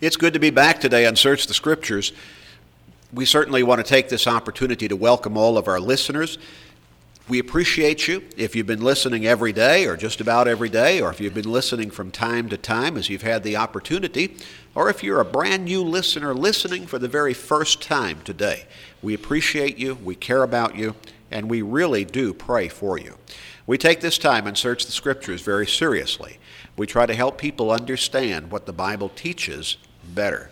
It's good to be back today on Search the Scriptures. We certainly want to take this opportunity to welcome all of our listeners. We appreciate you if you've been listening every day or just about every day, or if you've been listening from time to time as you've had the opportunity, or if you're a brand new listener listening for the very first time today. We appreciate you, we care about you, and we really do pray for you. We take this time and search the Scriptures very seriously. We try to help people understand what the Bible teaches better.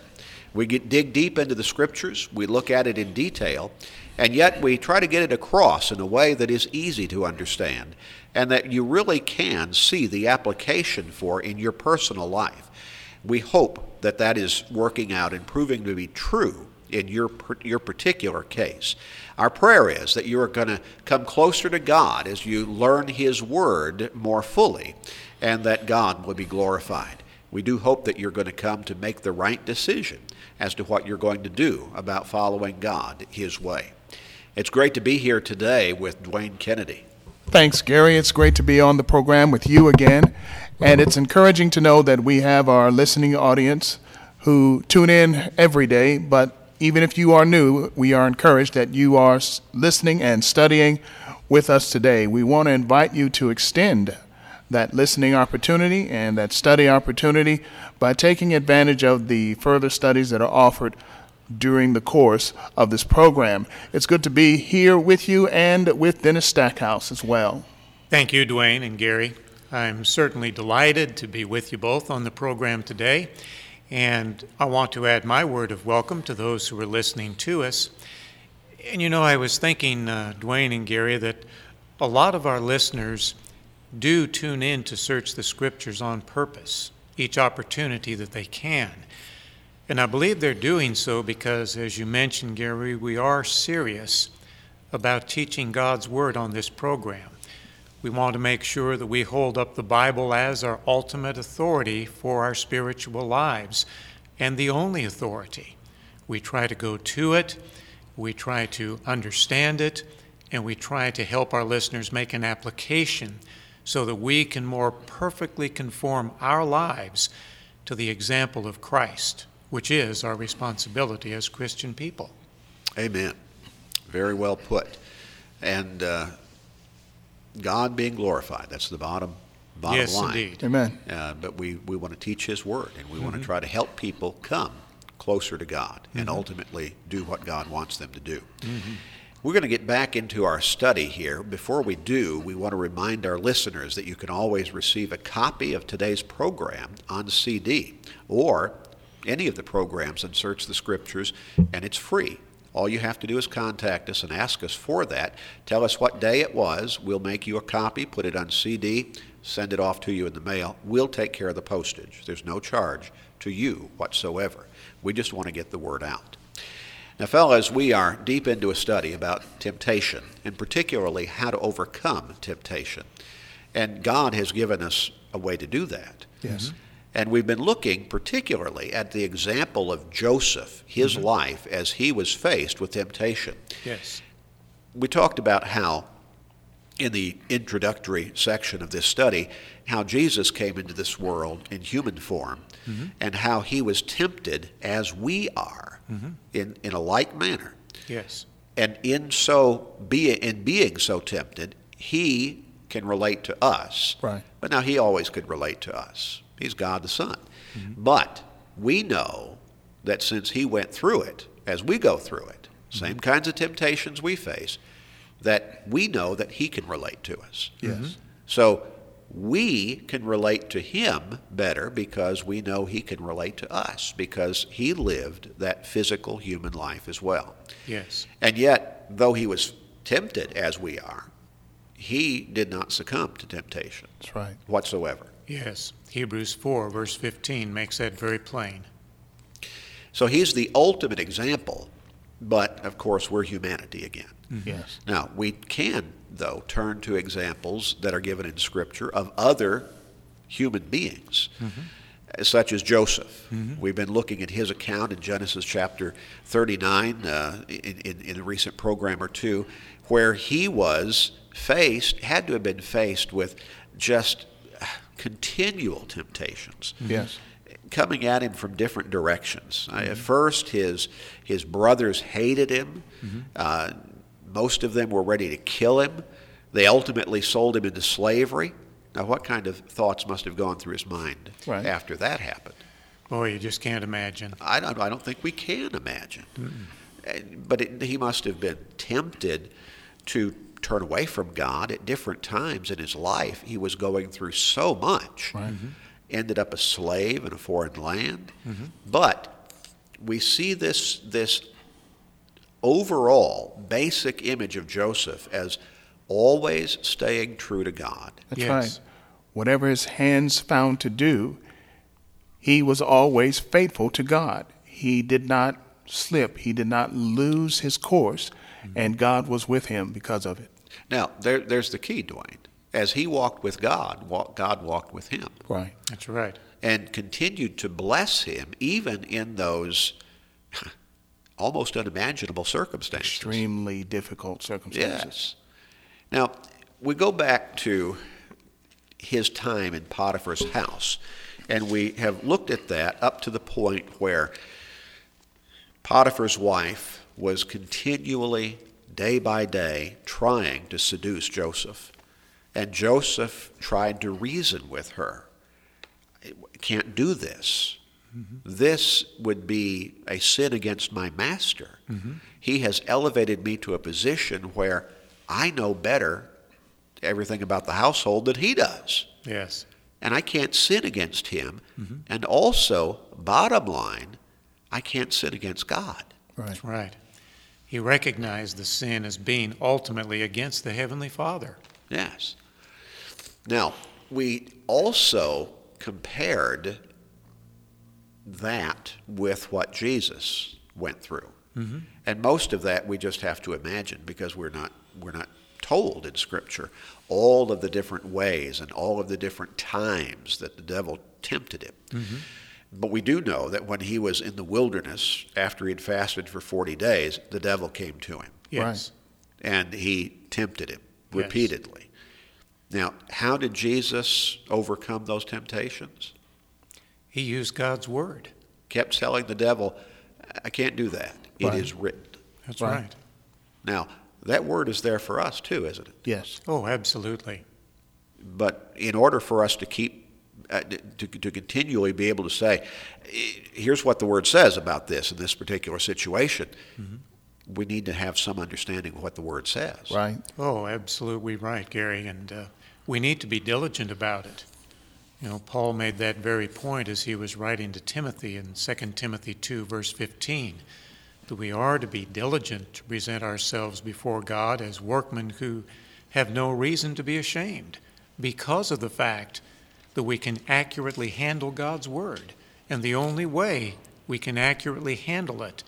We get, dig deep into the scriptures, we look at it in detail, and yet we try to get it across in a way that is easy to understand and that you really can see the application for in your personal life. We hope that that is working out and proving to be true in your, your particular case. Our prayer is that you are going to come closer to God as you learn His Word more fully and that God will be glorified. We do hope that you're going to come to make the right decision as to what you're going to do about following God His way. It's great to be here today with Dwayne Kennedy. Thanks, Gary. It's great to be on the program with you again. And it's encouraging to know that we have our listening audience who tune in every day. But even if you are new, we are encouraged that you are listening and studying with us today. We want to invite you to extend that listening opportunity and that study opportunity by taking advantage of the further studies that are offered during the course of this program. It's good to be here with you and with Dennis Stackhouse as well. Thank you, Dwayne and Gary. I'm certainly delighted to be with you both on the program today. And I want to add my word of welcome to those who are listening to us. And you know, I was thinking, uh, Dwayne and Gary, that a lot of our listeners do tune in to search the scriptures on purpose, each opportunity that they can. And I believe they're doing so because, as you mentioned, Gary, we are serious about teaching God's Word on this program. We want to make sure that we hold up the Bible as our ultimate authority for our spiritual lives and the only authority. We try to go to it, we try to understand it, and we try to help our listeners make an application so that we can more perfectly conform our lives to the example of Christ, which is our responsibility as Christian people. Amen. Very well put. And uh, God being glorified, that's the bottom bottom yes, line. Indeed. Amen. Uh, but we, we want to teach His Word, and we mm-hmm. want to try to help people come closer to God mm-hmm. and ultimately do what God wants them to do. Mm-hmm. We're going to get back into our study here. Before we do, we want to remind our listeners that you can always receive a copy of today's program on CD or any of the programs and search the scriptures, and it's free. All you have to do is contact us and ask us for that. Tell us what day it was. We'll make you a copy, put it on CD, send it off to you in the mail. We'll take care of the postage. There's no charge to you whatsoever. We just want to get the word out. Now, fellas, we are deep into a study about temptation, and particularly how to overcome temptation. And God has given us a way to do that. Yes. And we've been looking particularly at the example of Joseph, his mm-hmm. life as he was faced with temptation. Yes. We talked about how, in the introductory section of this study, how Jesus came into this world in human form mm-hmm. and how he was tempted as we are mm-hmm. in, in a like manner. Yes. And in so be in being so tempted, he can relate to us. Right. But now he always could relate to us. He's God the Son. Mm-hmm. But we know that since he went through it, as we go through it, mm-hmm. same kinds of temptations we face, that we know that he can relate to us. Yes. Mm-hmm. So we can relate to him better because we know he can relate to us because he lived that physical human life as well. Yes. And yet, though he was tempted as we are, he did not succumb to temptation. That's right. Whatsoever. Yes. Hebrews 4, verse 15 makes that very plain. So he's the ultimate example, but of course, we're humanity again. Mm-hmm. Yes. Now, we can though, turn to examples that are given in Scripture of other human beings, mm-hmm. such as Joseph. Mm-hmm. We've been looking at his account in Genesis chapter 39 uh, in, in, in a recent program or two, where he was faced, had to have been faced with just continual temptations. Mm-hmm. Yes. Coming at him from different directions. Uh, at first, his his brothers hated him. Uh, most of them were ready to kill him. They ultimately sold him into slavery. Now, what kind of thoughts must have gone through his mind Right. after that happened? Boy, you just can't imagine. I don't, I don't think we can imagine. And- But it, he must have been tempted to turn away from God at different times in his life. He was going through so much. Ended up a slave in a foreign land. But we see this, this overall basic image of Joseph as always staying true to God. That's Yes. right. Whatever his hands found to do, he was always faithful to God. He did not slip, he did not lose his course, and God was with him because of it. Now, there, there's the key, Dwayne. As he walked with God, wa- God walked with him. Right. That's right. and continued to bless him even in those almost unimaginable circumstances. Extremely difficult circumstances. Yes. Now, we go back to his time in Potiphar's house, and we have looked at that up to the point where Potiphar's wife was continually, day by day, trying to seduce Joseph. And Joseph tried to reason with her. Can't do this. This would be a sin against my master. He has elevated me to a position where I know better everything about the household than he does. Yes. And I can't sin against him. Mm-hmm. And also, bottom line, I can't sin against God. Right. That's right. He recognized the sin as being ultimately against the Heavenly Father. Yes. Now, we also compared that with what Jesus went through. Mm-hmm. And most of that we just have to imagine because we're not we're not told in scripture all of the different ways and all of the different times that the devil tempted him. Mm-hmm. But we do know that when he was in the wilderness after he had fasted for 40 days, the devil came to him Yes. and he tempted him Yes. repeatedly. Now, how did Jesus overcome those temptations? He used God's Word. Kept telling the devil, I can't do that. It Right. is written. That's Right. right. Now, that word is there for us too, isn't it? Yes. Oh, absolutely. But in order for us to keep, uh, to, to continually be able to say, "Eh, here's what the word says about this in this particular situation, we need to have some understanding of what the word says. Right. Oh, absolutely right, Gary. And uh, we need to be diligent about it. You know, Paul made that very point as he was writing to Timothy in 2 Timothy 2, verse 15, that we are to be diligent to present ourselves before God as workmen who have no reason to be ashamed because of the fact that we can accurately handle God's Word. And the only way we can accurately handle it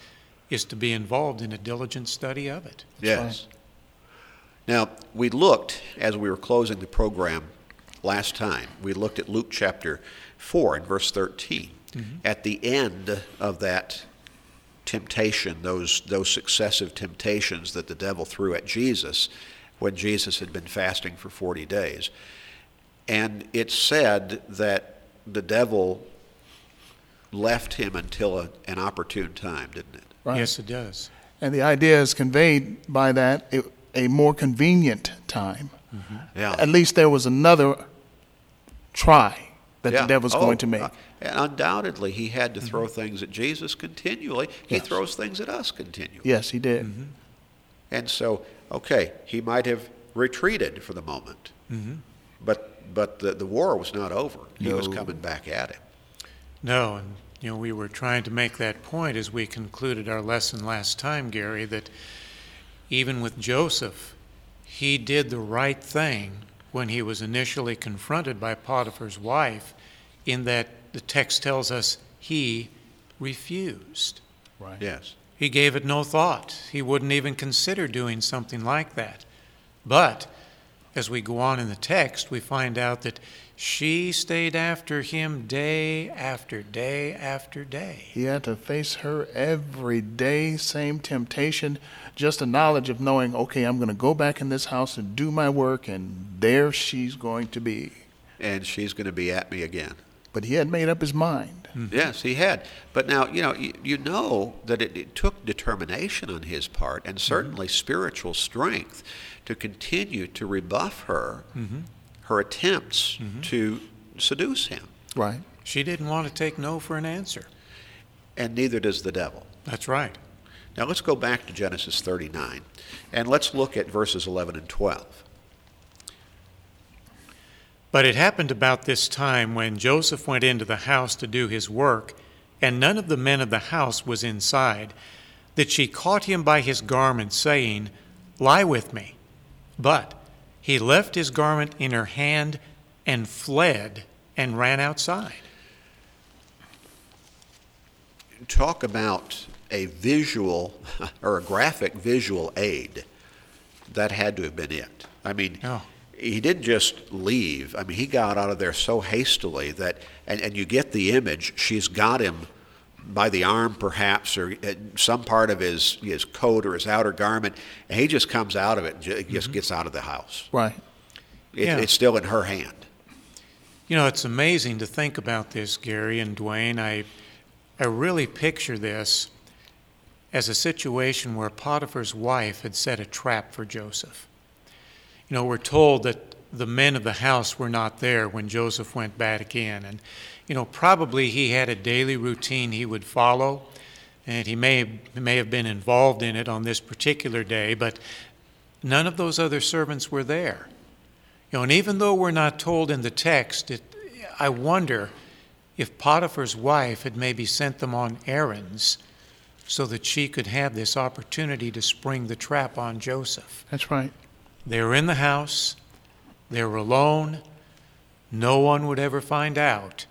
is to be involved in a diligent study of it. Yes. Now, we looked, as we were closing the program last time, we looked at Luke chapter 4 and verse 13. Mm-hmm. At the end of that temptation, those, those successive temptations that the devil threw at Jesus when Jesus had been fasting for 40 days. And it said that the devil left him until a, an opportune time, didn't it? Right. Yes, it does. And the idea is conveyed by that a, a more convenient time. Yeah. At least there was another try that Yeah. the devil's Oh, going to make. uh, and undoubtedly, he had to throw things at Jesus continually. He Yes. throws things at us continually. yes, he did. Mm-hmm. And so, okay, he might have retreated for the moment, but but the, the war was not over. He was coming back at him. No, and you know, we were trying to make that point as we concluded our lesson last time, Gary, that even with Joseph, he did the right thing when he was initially confronted by Potiphar's wife, in that the text tells us he refused. Right. Yes. He gave it no thought. He wouldn't even consider doing something like that. But as we go on in the text, we find out that she stayed after him day after day after day. He had to face her every day, same temptation, just a knowledge of knowing, okay, I'm going to go back in this house and do my work, and there she's going to be. And she's going to be at me again. But he had made up his mind. Mm-hmm. Yes, he had. But now, you know, you, you know that it, it took determination on his part and mm-hmm. certainly spiritual strength to continue to rebuff her, mm-hmm. her attempts to seduce him. Right. She didn't want to take no for an answer. And neither does the devil. That's right. Now let's go back to Genesis 39 and let's look at verses 11 and 12. But it happened about this time when Joseph went into the house to do his work, and none of the men of the house was inside, that she caught him by his garment, saying, Lie with me. But he left his garment in her hand and fled and ran outside. Talk about a visual or a graphic visual aid. That had to have been it. I mean, Oh. He didn't just leave. I mean, he got out of there so hastily that, and, and you get the image, she's got him by the arm perhaps, or uh, some part of his, his coat or his outer garment, and he just comes out of it and ju- just gets out of the house. Right. It, Yeah. It's still in her hand. You know, it's amazing to think about this, Gary and Dwayne. I, I really picture this as a situation where Potiphar's wife had set a trap for Joseph. You know, we're told that the men of the house were not there when Joseph went back in. And, you know, probably he had a daily routine he would follow, and he may, may have been involved in it on this particular day, but none of those other servants were there. You know, and even though we're not told in the text, it, I wonder if Potiphar's wife had maybe sent them on errands so that she could have this opportunity to spring the trap on Joseph. That's right. They were in the house, they were alone, no one would ever find out,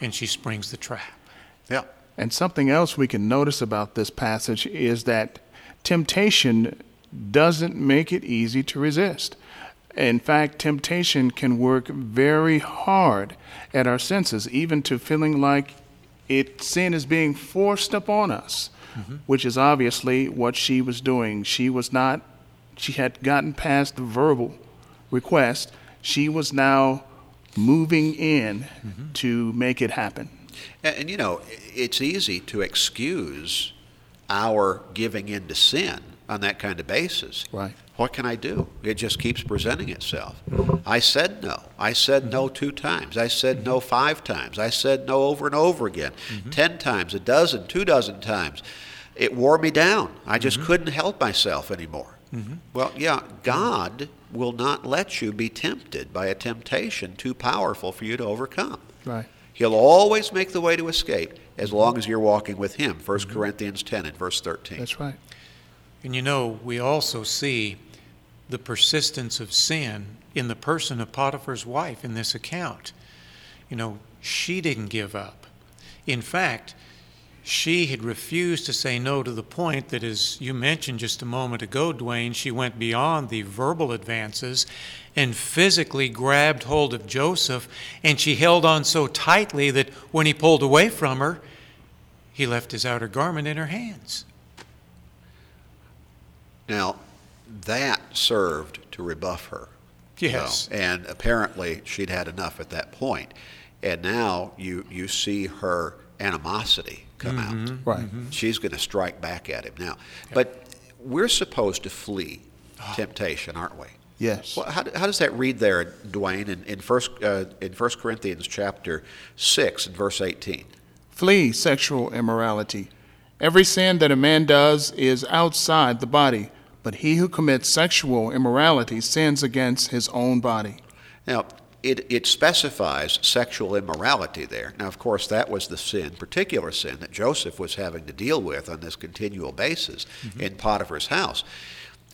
and she springs the trap. Yeah. And something else we can notice about this passage is that temptation doesn't make it easy to resist. In fact, temptation can work very hard at our senses, even to feeling like it sin is being forced upon us, mm-hmm. which is obviously what she was doing. She was not she had gotten past the verbal request. She was now moving in mm-hmm. to make it happen. And, and you know, it's easy to excuse our giving in to sin on that kind of basis. Right. What can I do? It just keeps presenting itself. Mm-hmm. I said no. I said no two times. I said no mm-hmm. five times. I said no over and over again. Ten times, a dozen, two dozen times. It wore me down. I just couldn't help myself anymore. Mm-hmm. Well, yeah, God will not let you be tempted by a temptation too powerful for you to overcome. Right. He'll always make the way to escape as mm-hmm. long as you're walking with Him. 1 mm-hmm. Corinthians 10 and verse 13. That's right. And you know, we also see the persistence of sin in the person of Potiphar's wife in this account. You know, she didn't give up. In fact, she had refused to say no to the point that, as you mentioned just a moment ago, Dwayne, she went beyond the verbal advances and physically grabbed hold of Joseph, and she held on so tightly that when he pulled away from her, he left his outer garment in her hands. Now, that served to rebuff her. Yes. And apparently she'd had enough at that point. And now you, you see her animosity come out. Mm-hmm. Right. Mm-hmm. She's going to strike back at him now. But we're supposed to flee ah. temptation, aren't we? Yes. Well, how, how does that read there, Dwayne, in, in, first, uh, in 1 Corinthians chapter 6 and verse 18? Flee sexual immorality. Every sin that a man does is outside the body, but he who commits sexual immorality sins against his own body. Now, it, it specifies sexual immorality there. Now, of course, that was the sin, particular sin, that Joseph was having to deal with on this continual basis mm-hmm. in Potiphar's house.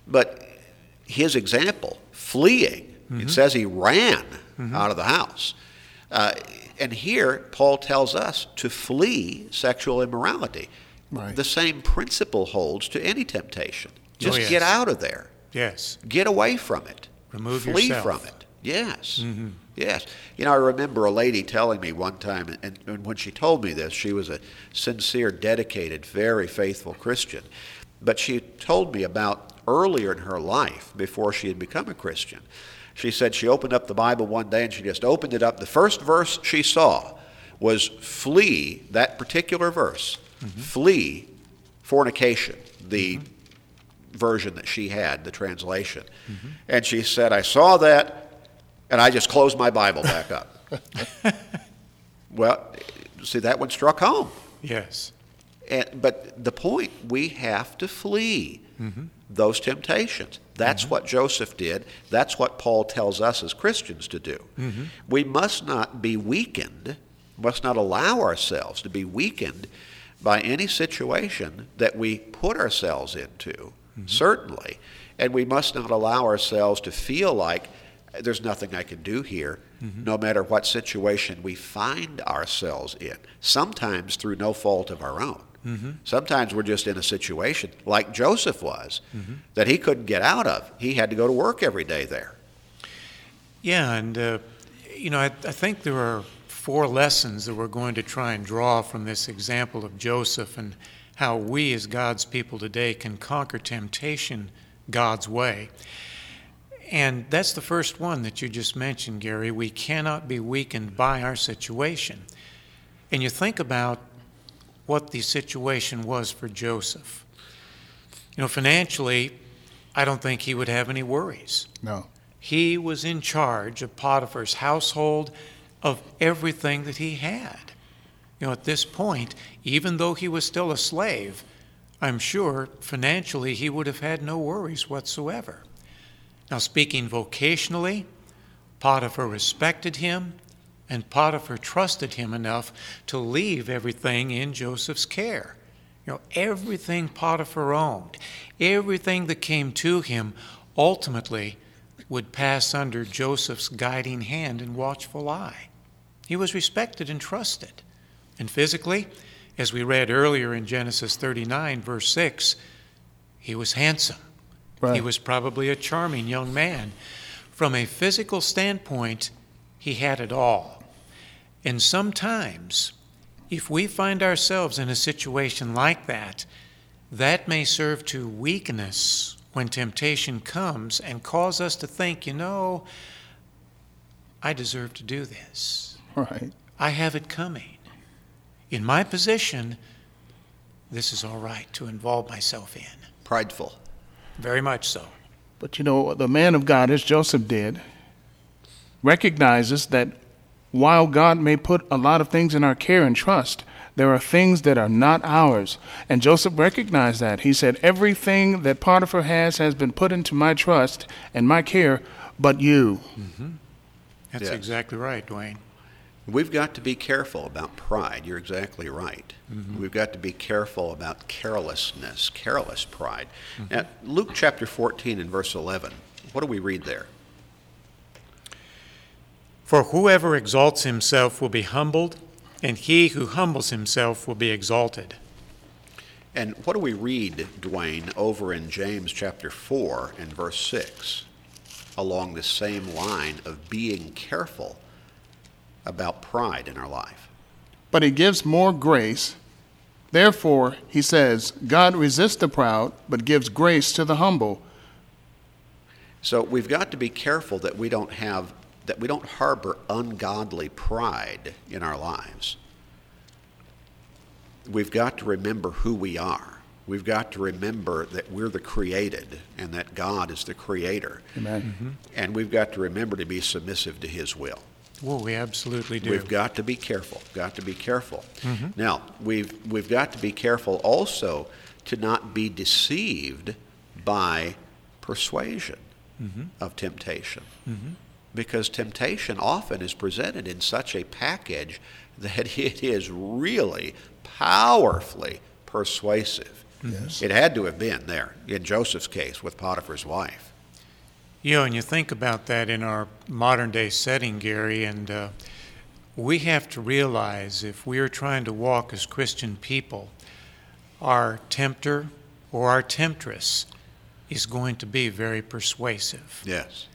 But his example, fleeing, it mm-hmm. says he ran mm-hmm. out of the house. Uh, and here, Paul tells us to flee sexual immorality. Right. The same principle holds to any temptation. Oh, Just yes. get out of there. Yes. Get away from it. Remove Flee yourself. from it. Yes. Mm-hmm. Yes. You know, I remember a lady telling me one time, and, and when she told me this, she was a sincere, dedicated, very faithful Christian. But she told me about earlier in her life, before she had become a Christian, She said she opened up the Bible one day and she just opened it up. The first verse she saw was flee, that particular verse, mm-hmm. flee fornication, the mm-hmm. version that she had, the translation. And she said, I saw that and I just closed my Bible back up. well, see, that one struck home. Yes. And, but the point, we have to flee mm-hmm. those temptations. That's mm-hmm. what Joseph did. That's what Paul tells us as Christians to do. Mm-hmm. We must not be weakened, must not allow ourselves to be weakened by any situation that we put ourselves into, certainly. And we must not allow ourselves to feel like there's nothing I can do here, no matter what situation we find ourselves in, sometimes through no fault of our own. Sometimes we're just in a situation like Joseph was that he couldn't get out of. He had to go to work every day there. Yeah, and uh, you know, I, I think there are four lessons that we're going to try and draw from this example of Joseph and how we, as God's people today, can conquer temptation God's way. And that's the first one that you just mentioned, Gary. We cannot be weakened by our situation. And you think about what the situation was for Joseph. You know, financially, I don't think he would have any worries. No. He was in charge of Potiphar's household, of everything that he had. You know, at this point, even though he was still a slave, I'm sure financially he would have had no worries whatsoever. Now, speaking vocationally, Potiphar respected him, and Potiphar trusted him enough to leave everything in Joseph's care. You know, everything Potiphar owned, everything that came to him, ultimately would pass under Joseph's guiding hand and watchful eye. He was respected and trusted. And physically, as we read earlier in Genesis 39, verse 6, he was handsome. Right. He was probably a charming young man. From a physical standpoint, he had it all. And sometimes, if we find ourselves in a situation like that, that may serve to weaken us when temptation comes and cause us to think, you know, I deserve to do this. Right. I have it coming. In my position, this is all right to involve myself in. Prideful. Very much so. But you know, the man of God, as Joseph did, recognizes that while God may put a lot of things in our care and trust, there are things that are not ours. And Joseph recognized that. He said, Everything that Potiphar has has been put into my trust and my care, but you. Mm-hmm. That's Yes. exactly right, Dwayne. We've got to be careful about pride. You're exactly right. Mm-hmm. We've got to be careful about carelessness, careless pride. Mm-hmm. Now, Luke chapter 14 and verse 11, what do we read there? For whoever exalts himself will be humbled, and he who humbles himself will be exalted. And what do we read, Dwayne, over in James chapter 4 and verse 6, along the same line of being careful about pride in our life? But he gives more grace. Therefore, he says, God resists the proud, but gives grace to the humble. So we've got to be careful that we don't have that we don't harbor ungodly pride in our lives. We've got to remember who we are. We've got to remember that we're the created and that God is the creator. Amen. Mm-hmm. And we've got to remember to be submissive to his will. Well, we absolutely do. We've got to be careful. Got to be careful. Mm-hmm. Now, we've we've got to be careful also to not be deceived by persuasion mm-hmm. of temptation. Mm-hmm. Because temptation often is presented in such a package that it is really powerfully persuasive. Yes. It had to have been there in Joseph's case with Potiphar's wife. You know, and you think about that in our modern day setting, Gary, and uh, we have to realize if we are trying to walk as Christian people, our tempter or our temptress is going to be very persuasive. Yes.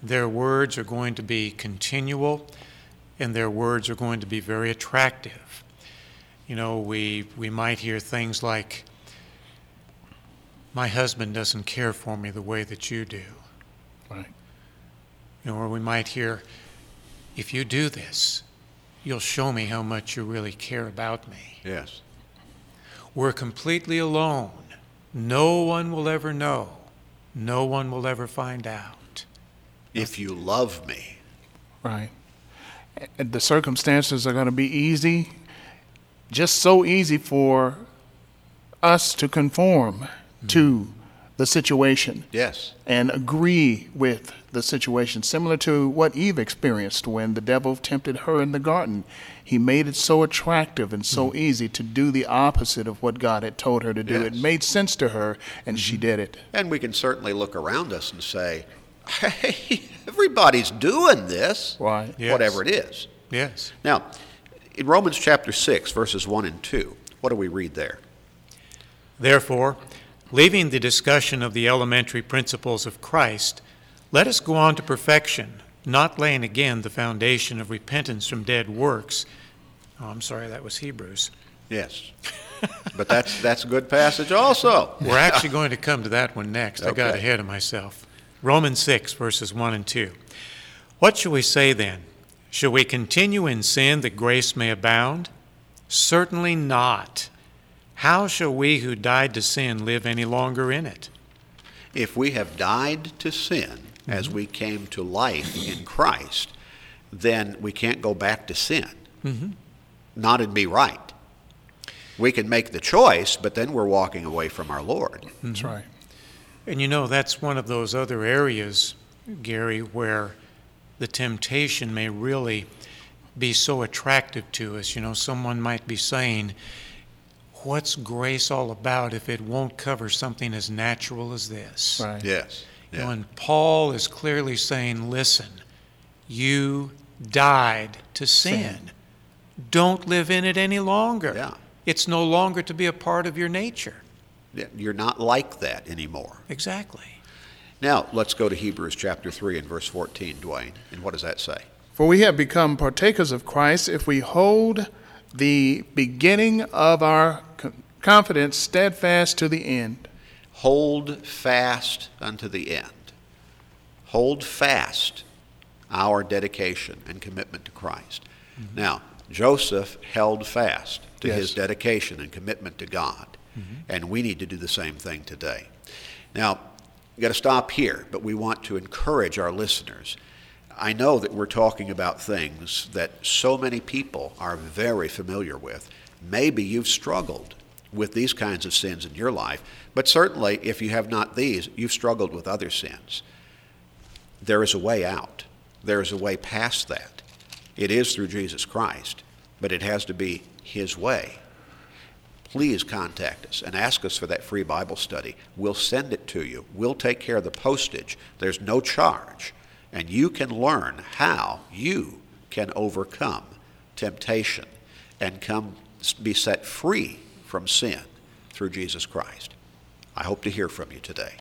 Their words are going to be continual, and their words are going to be very attractive. You know, we, we might hear things like, My husband doesn't care for me the way that you do. Right. You You know, or we might hear, if you do this, you'll show me how much you really care about me. Yes. We're completely alone. No one will ever know. No one will ever find out. If you love me. Right. And the circumstances are going to be easy, just so easy for us to conform to hmm. The situation Yes. and agree with the situation, similar to what Eve experienced when the devil tempted her in the garden. He made it so attractive and so mm-hmm. easy to do the opposite of what God had told her to do. It made sense to her, and she mm-hmm. did it. And we can certainly look around us and say, hey, everybody's doing this, Right. Yes. whatever it is. Yes. Now, in Romans chapter 6, verses 1 and 2, what do we read there? Therefore, leaving the discussion of the elementary principles of Christ, let us go on to perfection, not laying again the foundation of repentance from dead works. Oh, I'm sorry, that was Hebrews. Yes. but that's, that's a good passage also. We're actually going to come to that one next. I got ahead of myself. Romans 6, verses 1 and 2. What shall we say then? Shall we continue in sin that grace may abound? Certainly not. How shall we who died to sin live any longer in it? If we have died to sin as mm-hmm. we came to life in Christ, then we can't go back to sin. Mm-hmm. Not and be right. We can make the choice, but then we're walking away from our Lord. Mm-hmm. That's right. And you know, that's one of those other areas, Gary, where the temptation may really be so attractive to us. You know, someone might be saying, What's grace all about if it won't cover something as natural as this? Right. Yes. You know, Yeah. and Paul is clearly saying, Listen, you died to sin. Don't live in it any longer. Yeah. It's no longer to be a part of your nature. Yeah, You're not like that anymore. Exactly. Now, let's go to Hebrews chapter 3 and verse 14, Dwayne. And what does that say? For we have become partakers of Christ if we hold the beginning of our co- confidence steadfast to the end. Hold fast unto the end. Hold fast our dedication and commitment to Christ. Mm-hmm. Now, Joseph held fast to his dedication and commitment to God, mm-hmm. and we need to do the same thing today. Now, you got to stop here, but we want to encourage our listeners. I know that we're talking about things that so many people are very familiar with. Maybe you've struggled with these kinds of sins in your life, but certainly if you have not these, you've struggled with other sins. There is a way out. There is a way past that. It is through Jesus Christ, but it has to be His way. Please contact us and ask us for that free Bible study. We'll send it to you. We'll take care of the postage. There's no charge. And you can learn how you can overcome temptation and come be set free from sin through Jesus Christ. I hope to hear from you today.